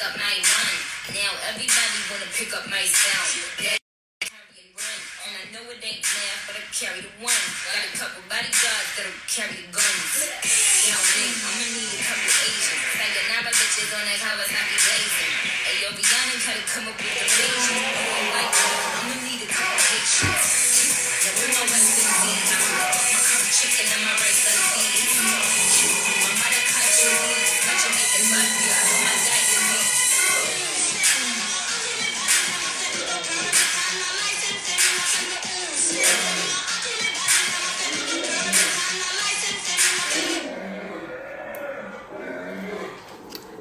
pick up my run. Now everybody wanna pick up my sound. Yeah, carry and run. And I know it ain't math, but I carry the one. Got a couple bodyguards that'll carry the guns. You know I'ma need a couple Asians. Sayonara bitches on that Kawasaki blazing. Hey, yo, Rihanna gotta come up with the vision. I'ma need a couple pictures. Now, we know West Indies. My curry chicken and my rice beans. My mother cut you weed. My Jamaican mafia. My diet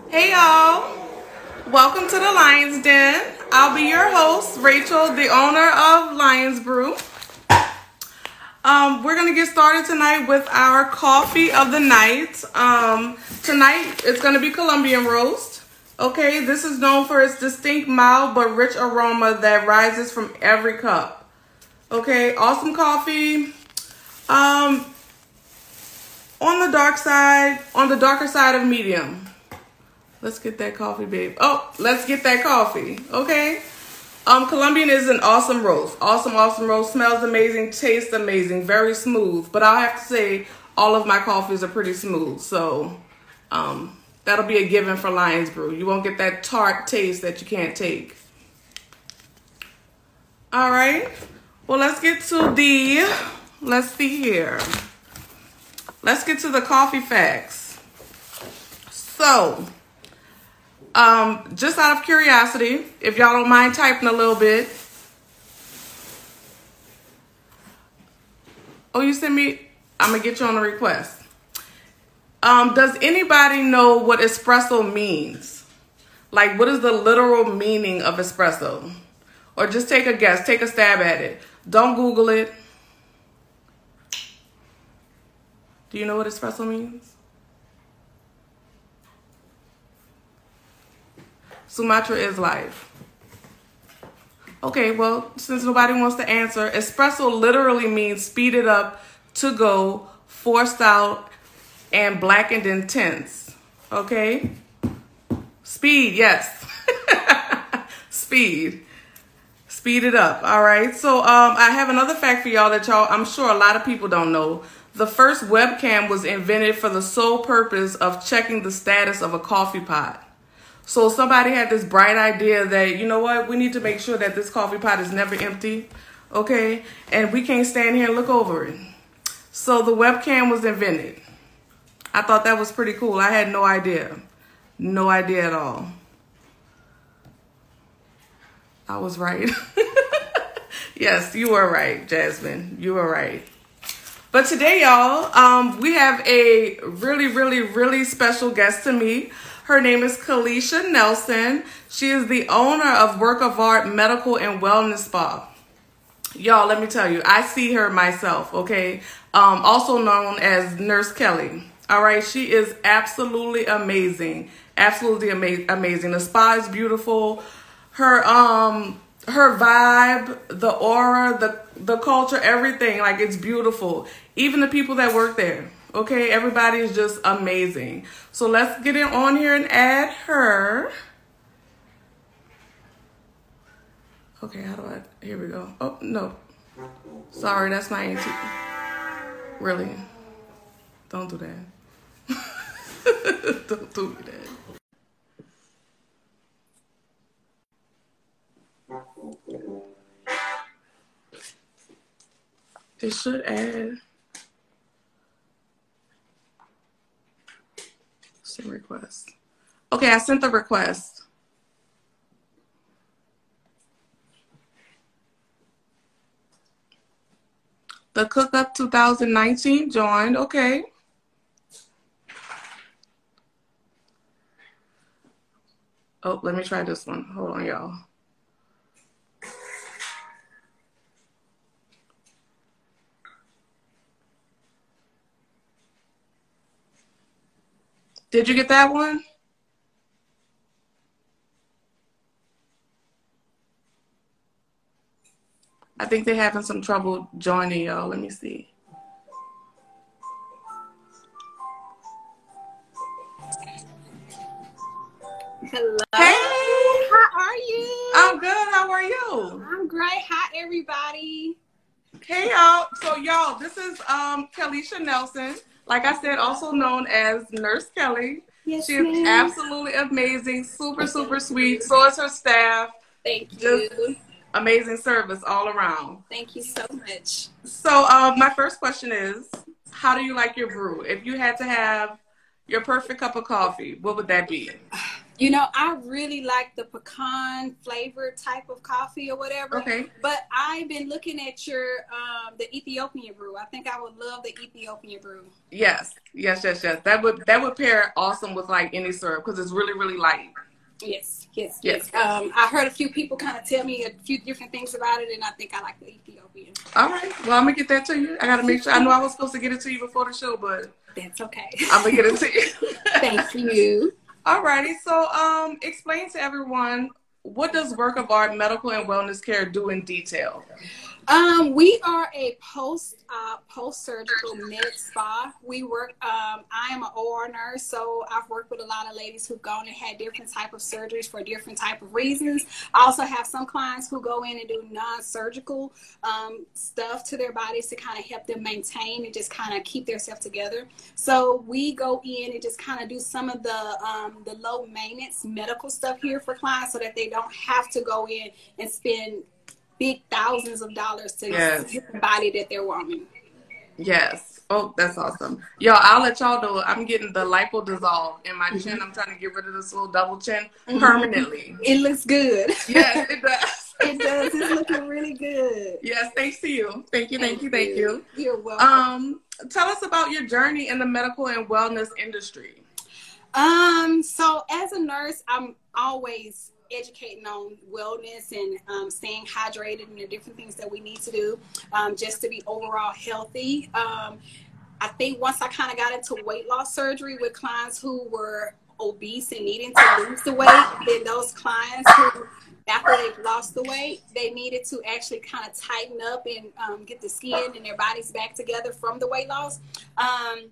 Hey y'all, welcome to the Lions Den. I'll be your host, Rachel, the owner of Lions Brew. Um, we're gonna get started tonight with our coffee of the night. Um, tonight it's gonna be Colombian roast. Okay, this is known for its distinct mild but rich aroma that rises from every cup. Okay, awesome coffee. Um, on the dark side, on the darker side of medium. Let's get that coffee, babe. Oh, let's get that coffee. Okay. Um, Colombian is an awesome roast. Awesome, awesome roast. Smells amazing, tastes amazing, very smooth. But I have to say, all of my coffees are pretty smooth. So, um, that'll be a given for Lions Brew. You won't get that tart taste that you can't take. All right. Well, let's get to the. Let's see here. Let's get to the coffee facts. So, um, just out of curiosity, if y'all don't mind typing a little bit. Oh, you sent me. I'm gonna get you on a request. Um, does anybody know what espresso means? Like, what is the literal meaning of espresso? Or just take a guess, take a stab at it. Don't Google it. Do you know what espresso means? Sumatra is life. Okay, well, since nobody wants to answer, espresso literally means speeded up, to go, forced out, and blackened intense. Okay? Speed, yes. Speed. Speed it up. All right. So um I have another fact for y'all that y'all I'm sure a lot of people don't know. The first webcam was invented for the sole purpose of checking the status of a coffee pot. So somebody had this bright idea that, you know what, we need to make sure that this coffee pot is never empty, okay? And we can't stand here and look over it. So the webcam was invented. I thought that was pretty cool. I had no idea. No idea at all. I was right. yes, you were right, Jasmine. You were right. But today, y'all, um, we have a really, really, really special guest to meet. Her name is Kalisha Nelson. She is the owner of Work of Art Medical and Wellness Spa. Y'all, let me tell you, I see her myself, okay? Um, also known as Nurse Kelly. All right, she is absolutely amazing. Absolutely ama- amazing. The spa is beautiful. Her um her vibe, the aura, the the culture, everything, like it's beautiful. Even the people that work there. Okay, everybody is just amazing. So let's get it on here and add her. Okay, how do I? Here we go. Oh no, sorry, that's my auntie. Really? Don't do that. Don't do me that. It should add send request. Okay, I sent the request. The Cook Up 2019 joined. Okay. Oh, let me try this one. Hold on, y'all. Did you get that one? I think they're having some trouble joining y'all. Let me see. Hello. Hey. How are you? I'm good. How are you? I'm great. Hi, everybody. Hey y'all. So y'all, this is um Kellisha Nelson. Like I said, also known as Nurse Kelly. Yes, She is ma'am. absolutely amazing, super, super sweet. So is her staff. Thank Just- you. Amazing service all around. Thank you so much. So uh, my first question is, how do you like your brew? If you had to have your perfect cup of coffee, what would that be? You know, I really like the pecan flavored type of coffee or whatever. Okay. But I've been looking at your um, the Ethiopian brew. I think I would love the Ethiopian brew. Yes, yes, yes, yes. That would that would pair awesome with like any syrup because it's really, really light. Yes, yes, Yes. yes. Um, I heard a few people kind of tell me a few different things about it, and I think I like the Ethiopian. All right. Well, I'm gonna get that to you. I gotta make sure. I know I was supposed to get it to you before the show, but That's okay. I'm gonna get it to you. Thank you. Alrighty. So, um, explain to everyone what does Work of Art Medical and Wellness Care do in detail? Um, we are a post uh, post surgical med spa. We work. Um, I am an OR nurse, so I've worked with a lot of ladies who've gone and had different type of surgeries for different type of reasons. I also have some clients who go in and do non surgical um, stuff to their bodies to kind of help them maintain and just kind of keep themselves together. So we go in and just kind of do some of the um, the low maintenance medical stuff here for clients, so that they don't have to go in and spend big thousands of dollars to Yes. get the body that they're wanting. Yes. Oh, that's awesome. Yo, I'll let y'all know. I'm getting the lipo dissolve in my chin. I'm trying to get rid of this little double chin Mhm. permanently. It looks good. Yes, it does. it does. It's looking really good. Yes, thanks to you. Thank you, thank you, thank you. You're welcome. Um, tell us about your journey in the medical and wellness industry. Um, so as a nurse, I'm always educating on wellness and um, staying hydrated and the different things that we need to do um, just to be overall healthy. Um, I think once I kind of got into weight loss surgery with clients who were obese and needing to lose the weight, then those clients who after they've lost the weight, they needed to actually kind of tighten up and um, get the skin and their bodies back together from the weight loss. Um,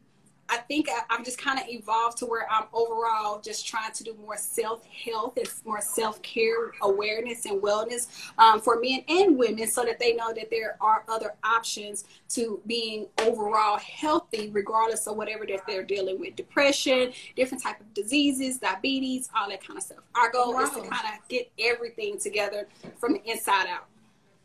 I think I, I've just kind of evolved to where I'm overall just trying to do more self health and more self care awareness and wellness um, for men and women so that they know that there are other options to being overall healthy regardless of whatever that they're dealing with depression different type of diseases diabetes all that kind of stuff our goal is to kind of get everything together from the inside out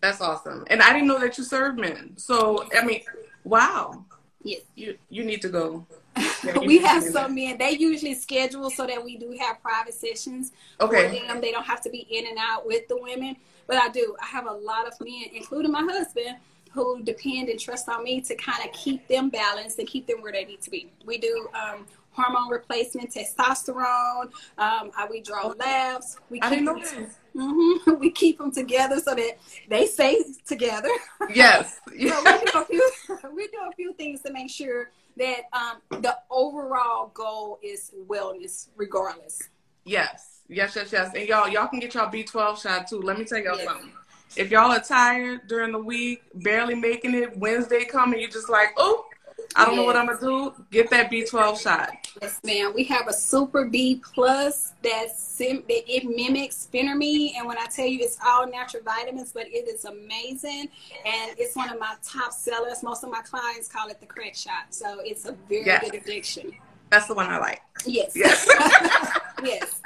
That's awesome. And I didn't know that you served men. So, I mean, wow. Yes You you need to go. Yeah, we have some men. They usually schedule so that we do have private sessions Okay. for them. They don't have to be in and out with the women. But I do. I have a lot of men, including my husband, who depend and trust on me to kind of keep them balanced and keep them where they need to be. We do um, hormone replacement, testosterone. Um, I, we draw labs. We I didn't know this. Mhm. We keep them together so that they stay together. Yes. So we do a few we do a few things to make sure that um, the overall goal is wellness, regardless. Yes, yes, yes, yes. And y'all, y'all can get y'all B12 shot too. Let me tell y'all Yes. something. If y'all are tired during the week, barely making it, Wednesday coming, you're just like, oh, I don't know what I'm gonna do. Get that B12 shot. Yes, ma'am. We have a super B plus that sim- that it mimics Phentermine, and when I tell you it's all natural vitamins, but it is amazing, and it's one of my top sellers. Most of my clients call it the crack shot, so it's a very Yes. good addiction. That's the one I like. Yes. Yes. yes.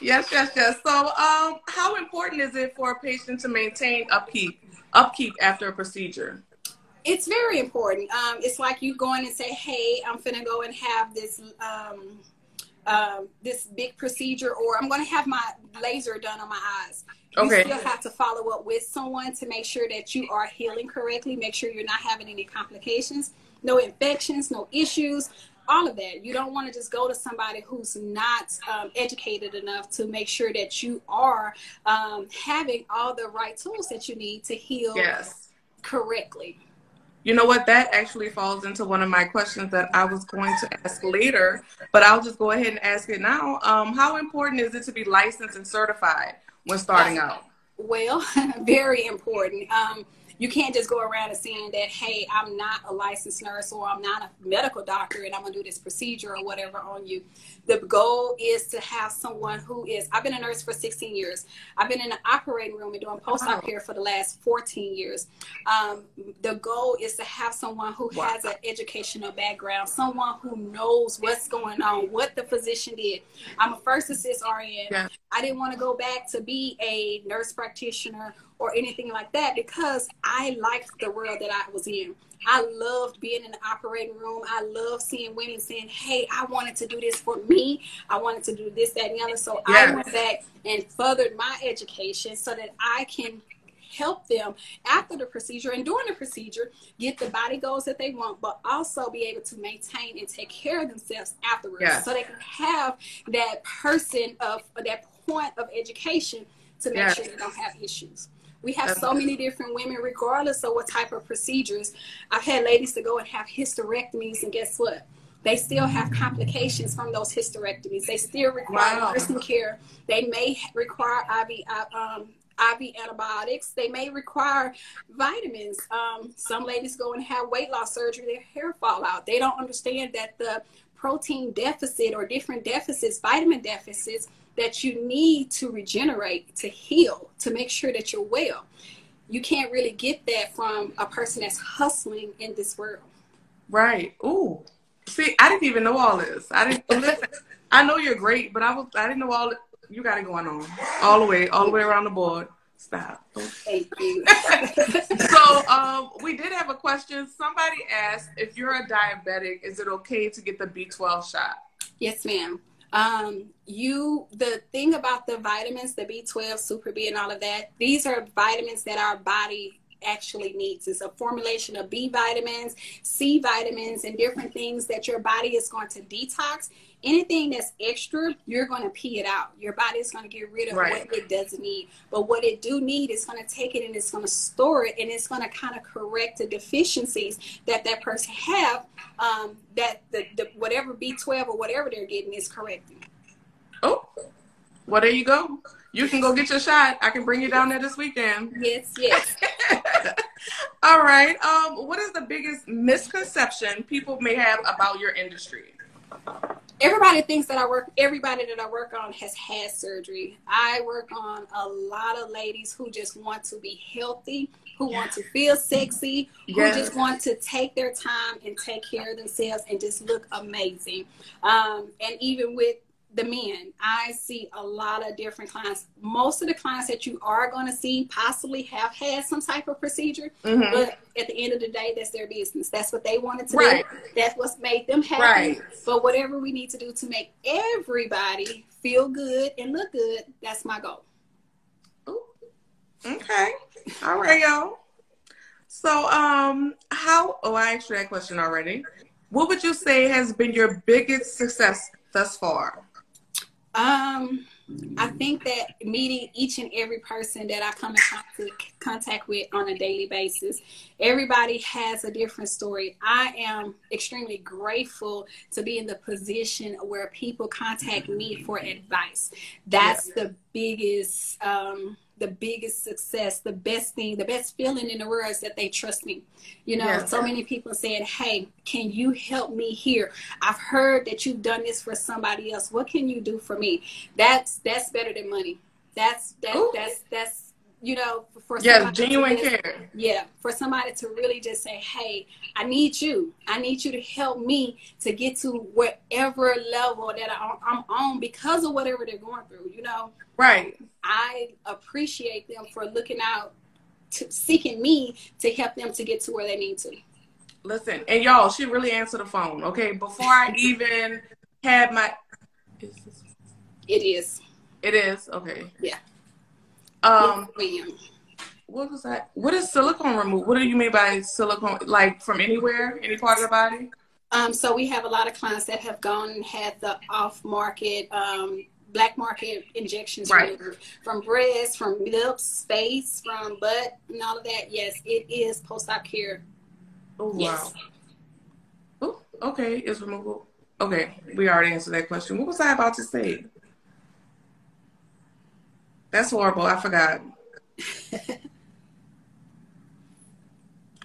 Yes, yes, yes. So, um, how important is it for a patient to maintain upkeep, upkeep after a procedure? It's very important. Um, it's like you going and say, "Hey, I'm finna go and have this um, um, this big procedure, or I'm going to have my laser done on my eyes." You Okay. still have to follow up with someone to make sure that you are healing correctly. Make sure you're not having any complications, no infections, no issues. All of that. You don't want to just go to somebody who's not um, educated enough to make sure that you are um, having all the right tools that you need to heal Yes. correctly. You know what? That actually falls into one of my questions that I was going to ask later, but I'll just go ahead and ask it now. Um, how important is it to be licensed and certified when starting out? Well, very important. Um, you can't just go around and saying that, hey, I'm not a licensed nurse or I'm not a medical doctor and I'm gonna do this procedure or whatever on you. The goal is to have someone who is. I've been a nurse for 16 years. I've been in the operating room and doing post-op care for the last 14 years. Um, the goal is to have someone who wow. has an educational background, someone who knows what's going on, what the physician did. I'm a first assist RN. Yeah. I didn't want to go back to be a nurse practitioner or anything like that because I liked the world that I was in. I loved being in the operating room. I loved seeing women saying, Hey, I wanted to do this for me. I wanted to do this, that, and the other. So yes. I went back and furthered my education so that I can help them after the procedure and during the procedure get the body goals that they want, but also be able to maintain and take care of themselves afterwards. Yes. So they can have that person of that point of education to make yes. sure they don't have issues. We have so many different women, regardless of what type of procedures. I've had ladies to go and have hysterectomies, and guess what? They still have complications from those hysterectomies. They still require wow. nursing care. They may require IV, um, IV antibiotics. They may require vitamins. Um, some ladies go and have weight loss surgery, their hair fall out. They don't understand that the protein deficit or different deficits, vitamin deficits, that you need to regenerate, to heal, to make sure that you're well. You can't really get that from a person that's hustling in this world. Right. Ooh. See, I didn't even know all this. I didn't. I know you're great, but I was. I didn't know all. You got it going on all the way, all the way around the board. Stop. Thank you. so, um, we did have a question. Somebody asked if you're a diabetic, is it okay to get the B12 shot? Yes, ma'am. Um, you the thing about the vitamins, the B12, Super B, and all of that, these are vitamins that our body actually needs. It's a formulation of B vitamins, C vitamins, and different things that your body is going to detox anything that's extra, you're going to pee it out. Your body is going to get rid of right. what it doesn't need. But what it do need is going to take it and it's going to store it and it's going to kind of correct the deficiencies that that person have. Um, that the, the whatever B12 or whatever they're getting is correcting. Oh, well there you go. You can go get your shot. I can bring you down there this weekend. Yes, yes. All right. Um, what is the biggest misconception people may have about your industry? Everybody thinks that I work, everybody that I work on has had surgery. I work on a lot of ladies who just want to be healthy, who want to feel sexy, yes. who just want to take their time and take care of themselves and just look amazing. Um, and even with the men. I see a lot of different clients. Most of the clients that you are going to see possibly have had some type of procedure, mm-hmm. but at the end of the day, that's their business. That's what they wanted to right. do. That's what's made them happy. Right. But whatever we need to do to make everybody feel good and look good, that's my goal. Ooh. Okay. All right, y'all. So, um, how? Oh, I asked you that question already. What would you say has been your biggest success thus far? Um, I think that meeting each and every person that I come in contact, contact with on a daily basis, everybody has a different story. I am extremely grateful to be in the position where people contact me for advice. That's yeah. the biggest. Um, the biggest success, the best thing, the best feeling in the world is that they trust me. You know, yeah. so many people said, Hey, can you help me here? I've heard that you've done this for somebody else. What can you do for me? That's that's better than money. That's that that's that's you know, for yeah, genuine care. Yeah, for somebody to really just say, "Hey, I need you. I need you to help me to get to whatever level that I'm on because of whatever they're going through." You know, right? I appreciate them for looking out, to seeking me to help them to get to where they need to. Listen, and y'all, she really answered the phone. Okay, before I even had my, it is. It is okay. Yeah. Um, what was that? What is silicone removal? What do you mean by silicone? Like from anywhere, any part of the body? Um, so we have a lot of clients that have gone and had the off-market, um, black market injections right. from breasts, from lips, face, from butt, and all of that. Yes, it is post-op care. Oh yes. wow. Oh, okay, it's removal. Okay, we already answered that question. What was I about to say? That's horrible. I forgot.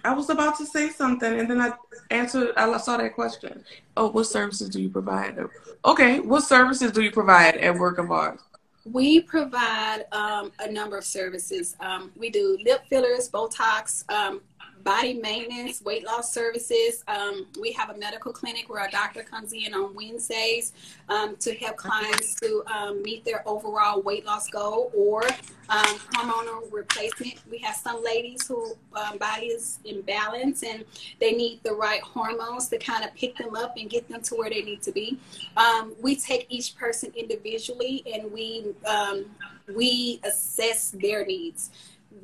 I was about to say something and then I answered, I saw that question. Oh, what services do you provide? Okay, what services do you provide at Work of Art? We provide um, a number of services. Um, we do lip fillers, Botox, um, body maintenance, weight loss services. Um, we have a medical clinic where a doctor comes in on Wednesdays um, to help clients to um, meet their overall weight loss goal or um, hormonal replacement. We have some ladies who um, body is imbalance and they need the right hormones to kind of pick them up and get them to where they need to be. Um, we take each person individually and we we assess their needs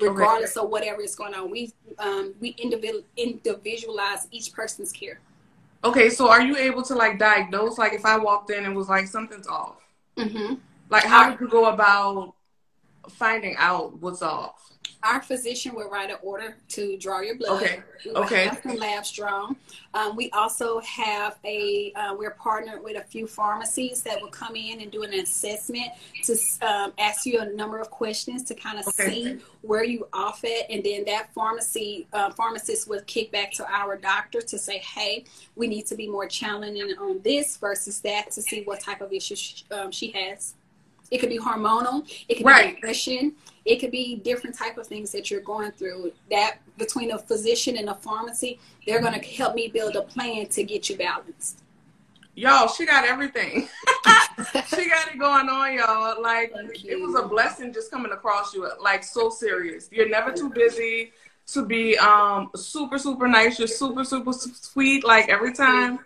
regardless okay. of whatever is going on. We um, we individual individualize each person's care. Okay, so are you able to like diagnose? Like, if I walked in and was like something's off, mm-hmm. like how would you go about finding out what's off? Our physician will write an order to draw your blood. Okay. We okay. Have some labs drawn. Um, we also have a. Uh, we're partnered with a few pharmacies that will come in and do an assessment to um, ask you a number of questions to kind of okay. see where you off at, and then that pharmacy uh, pharmacist will kick back to our doctor to say, hey, we need to be more challenging on this versus that to see what type of issues um, she has. It could be hormonal. It could right. be depression. It could be different type of things that you're going through. That between a physician and a pharmacy, they're going to help me build a plan to get you balanced. Y'all, she got everything. she got it going on, y'all. Like it was a blessing just coming across you. Like so serious. You're never too busy to be um super super nice. You're super super sweet. Like every time.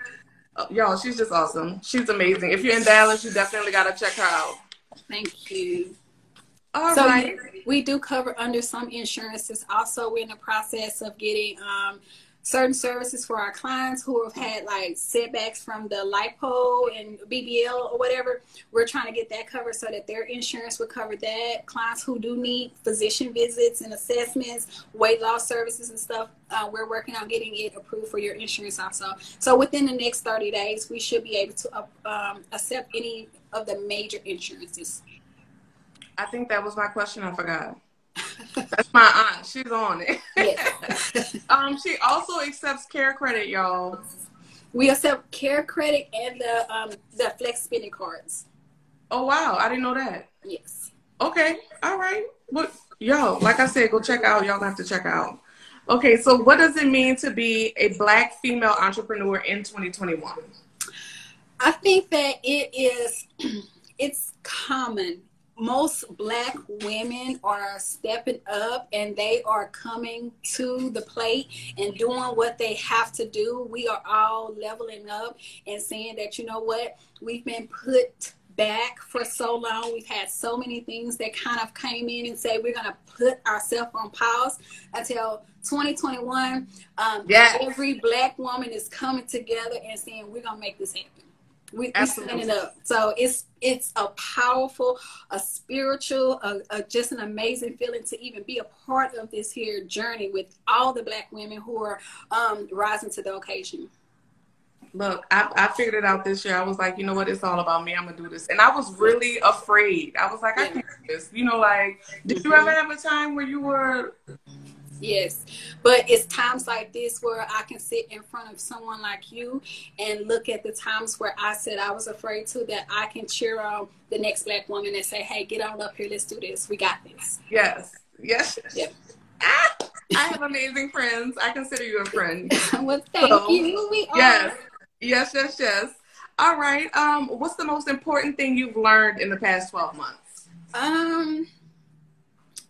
Uh, y'all, she's just awesome. She's amazing. If you're in Dallas, you definitely gotta check her out. Thank you. All so right. we do cover under some insurances. Also, we're in the process of getting um, certain services for our clients who have had like setbacks from the lipo and BBL or whatever. We're trying to get that covered so that their insurance will cover that. Clients who do need physician visits and assessments, weight loss services and stuff, uh, we're working on getting it approved for your insurance also. So within the next 30 days, we should be able to uh, um, accept any of the major insurances. I think that was my question. I forgot. That's my aunt. She's on it. Yes. um, she also accepts care credit, y'all. We accept care credit and the um the flex spending cards. Oh wow, I didn't know that. Yes. Okay. All right. What yo, like I said, go check out. Y'all have to check out. Okay, so what does it mean to be a black female entrepreneur in 2021? I think that it is it's common. Most black women are stepping up and they are coming to the plate and doing what they have to do. We are all leveling up and saying that, you know what, we've been put back for so long. We've had so many things that kind of came in and say we're going to put ourselves on pause until 2021. Um, yes. Every black woman is coming together and saying we're going to make this happen. We, we standing up. So it's it's a powerful, a spiritual, a, a, just an amazing feeling to even be a part of this here journey with all the black women who are um, rising to the occasion. Look, I, I figured it out this year. I was like, you know what? It's all about me. I'm gonna do this, and I was really afraid. I was like, I can't do this. You know, like, did you ever have a time where you were Yes, but it's times like this where I can sit in front of someone like you and look at the times where I said I was afraid to that I can cheer on the next black woman and say, "Hey, get on up here, let's do this. We got this." Yes, yes. Yep. Ah, I have amazing friends. I consider you a friend. well, thank so, you. We are. Yes, yes, yes, yes. All right. Um, what's the most important thing you've learned in the past twelve months? Um,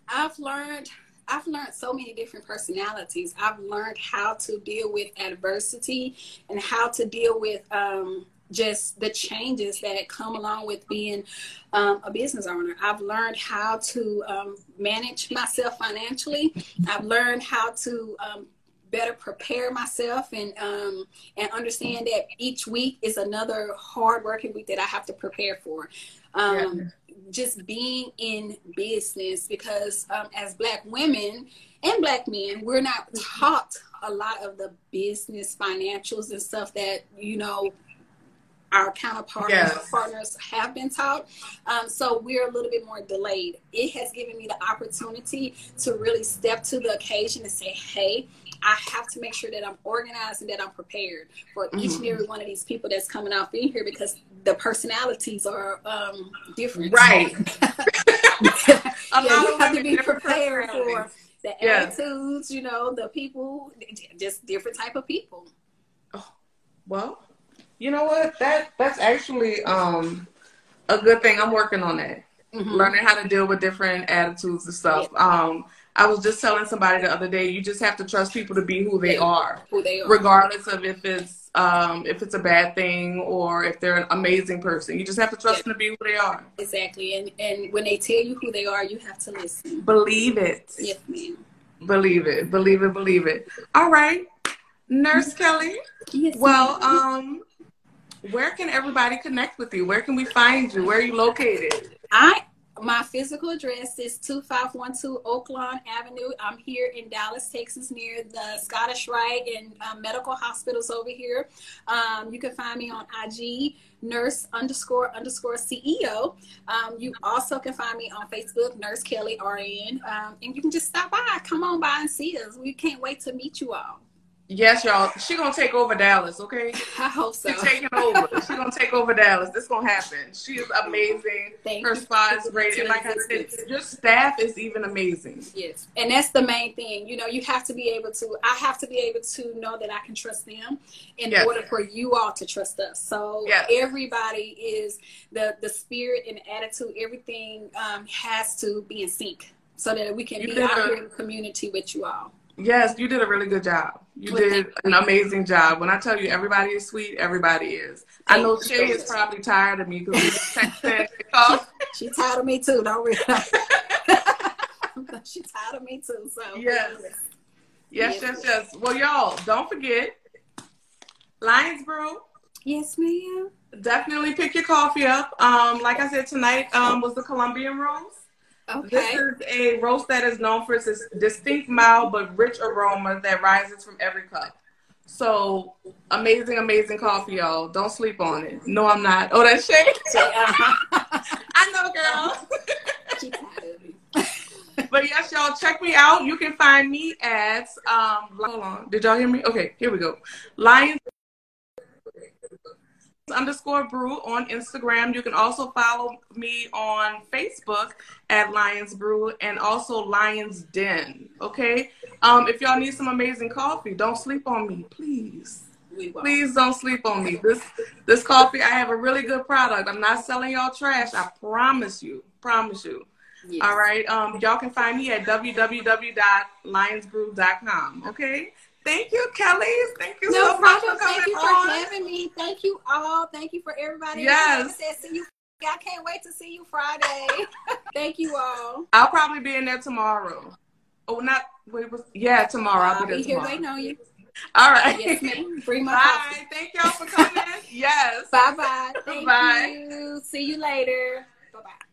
I've learned I've learned so many different personalities. I've learned how to deal with adversity and how to deal with um, just the changes that come along with being um, a business owner. I've learned how to um, manage myself financially. I've learned how to um, better prepare myself and um, and understand that each week is another hard working week that I have to prepare for. Um, yeah just being in business because um, as black women and black men we're not taught a lot of the business financials and stuff that you know our counterparts yes. partners have been taught um, so we're a little bit more delayed it has given me the opportunity to really step to the occasion and say hey I have to make sure that I'm organized and that I'm prepared for mm-hmm. each and every one of these people that's coming out in here because the personalities are um, different. Right. yeah, you have to be prepared for the yeah. attitudes, you know, the people, just different type of people. Oh, well, you know what? That that's actually um a good thing. I'm working on that. Mm-hmm. Learning how to deal with different attitudes and stuff. Yeah. Um I was just telling somebody the other day, you just have to trust people to be who they are. Who they are. Regardless of if it's um, if it's a bad thing or if they're an amazing person. You just have to trust yeah. them to be who they are. Exactly. And and when they tell you who they are, you have to listen. Believe it. Yes, ma'am. Believe it. Believe it. Believe it. All right. Nurse Kelly. Yes. Well, um, where can everybody connect with you? Where can we find you? Where are you located? I my physical address is 2512 Oaklawn Avenue. I'm here in Dallas, Texas, near the Scottish Rite and um, medical hospitals over here. Um, you can find me on IG, nurse underscore underscore CEO. Um, you also can find me on Facebook, Nurse Kelly RN. Um, and you can just stop by. Come on by and see us. We can't wait to meet you all. Yes, y'all. She gonna take over Dallas, okay? I hope so. She's taking over. She gonna take over Dallas. This gonna happen. She is amazing. Thank Her spa is great, and like I said, your staff is even amazing. Yes, and that's the main thing. You know, you have to be able to. I have to be able to know that I can trust them in yes. order for you all to trust us. So yes. everybody is the the spirit and attitude. Everything um, has to be in sync so that we can you be out here in the community with you all. Yes, you did a really good job. You did an amazing job. When I tell you everybody is sweet, everybody is. I know Shay is probably tired of me because we texting. She's tired of me too. Don't worry. She's tired of me too. So yes. yes, yes, yes, yes. Well, y'all don't forget Lions Brew. Yes, ma'am. Definitely pick your coffee up. Um, like I said tonight, um, was the Colombian Rose. Okay. This is a roast that is known for its distinct, mild, but rich aroma that rises from every cup. So amazing, amazing coffee, y'all. Don't sleep on it. No, I'm not. Oh, that's Shay. I know, girl. but yes, y'all, check me out. You can find me at um. Hold on. Did y'all hear me? Okay, here we go. Lions underscore brew on Instagram. You can also follow me on Facebook at Lions Brew and also Lions Den. Okay. Um, if y'all need some amazing coffee, don't sleep on me, please. Please don't sleep on me. This this coffee, I have a really good product. I'm not selling y'all trash. I promise you. Promise you. Yes. All right. Um, y'all can find me at www.lionsbrew.com. Okay. Thank you, Kelly. Thank you no so much for coming Thank you on. for having me. Thank you all. Thank you for everybody. Yes. See you. I can't wait to see you Friday. Thank you all. I'll probably be in there tomorrow. Oh, not wait. Was, yeah, tomorrow. I'll, I'll be there be tomorrow. here waiting on you. All right. Yes, ma'am. Bring my Bye. coffee. Thank y'all for coming. yes. Bye bye. Thank Bye. you. See you later. Bye bye.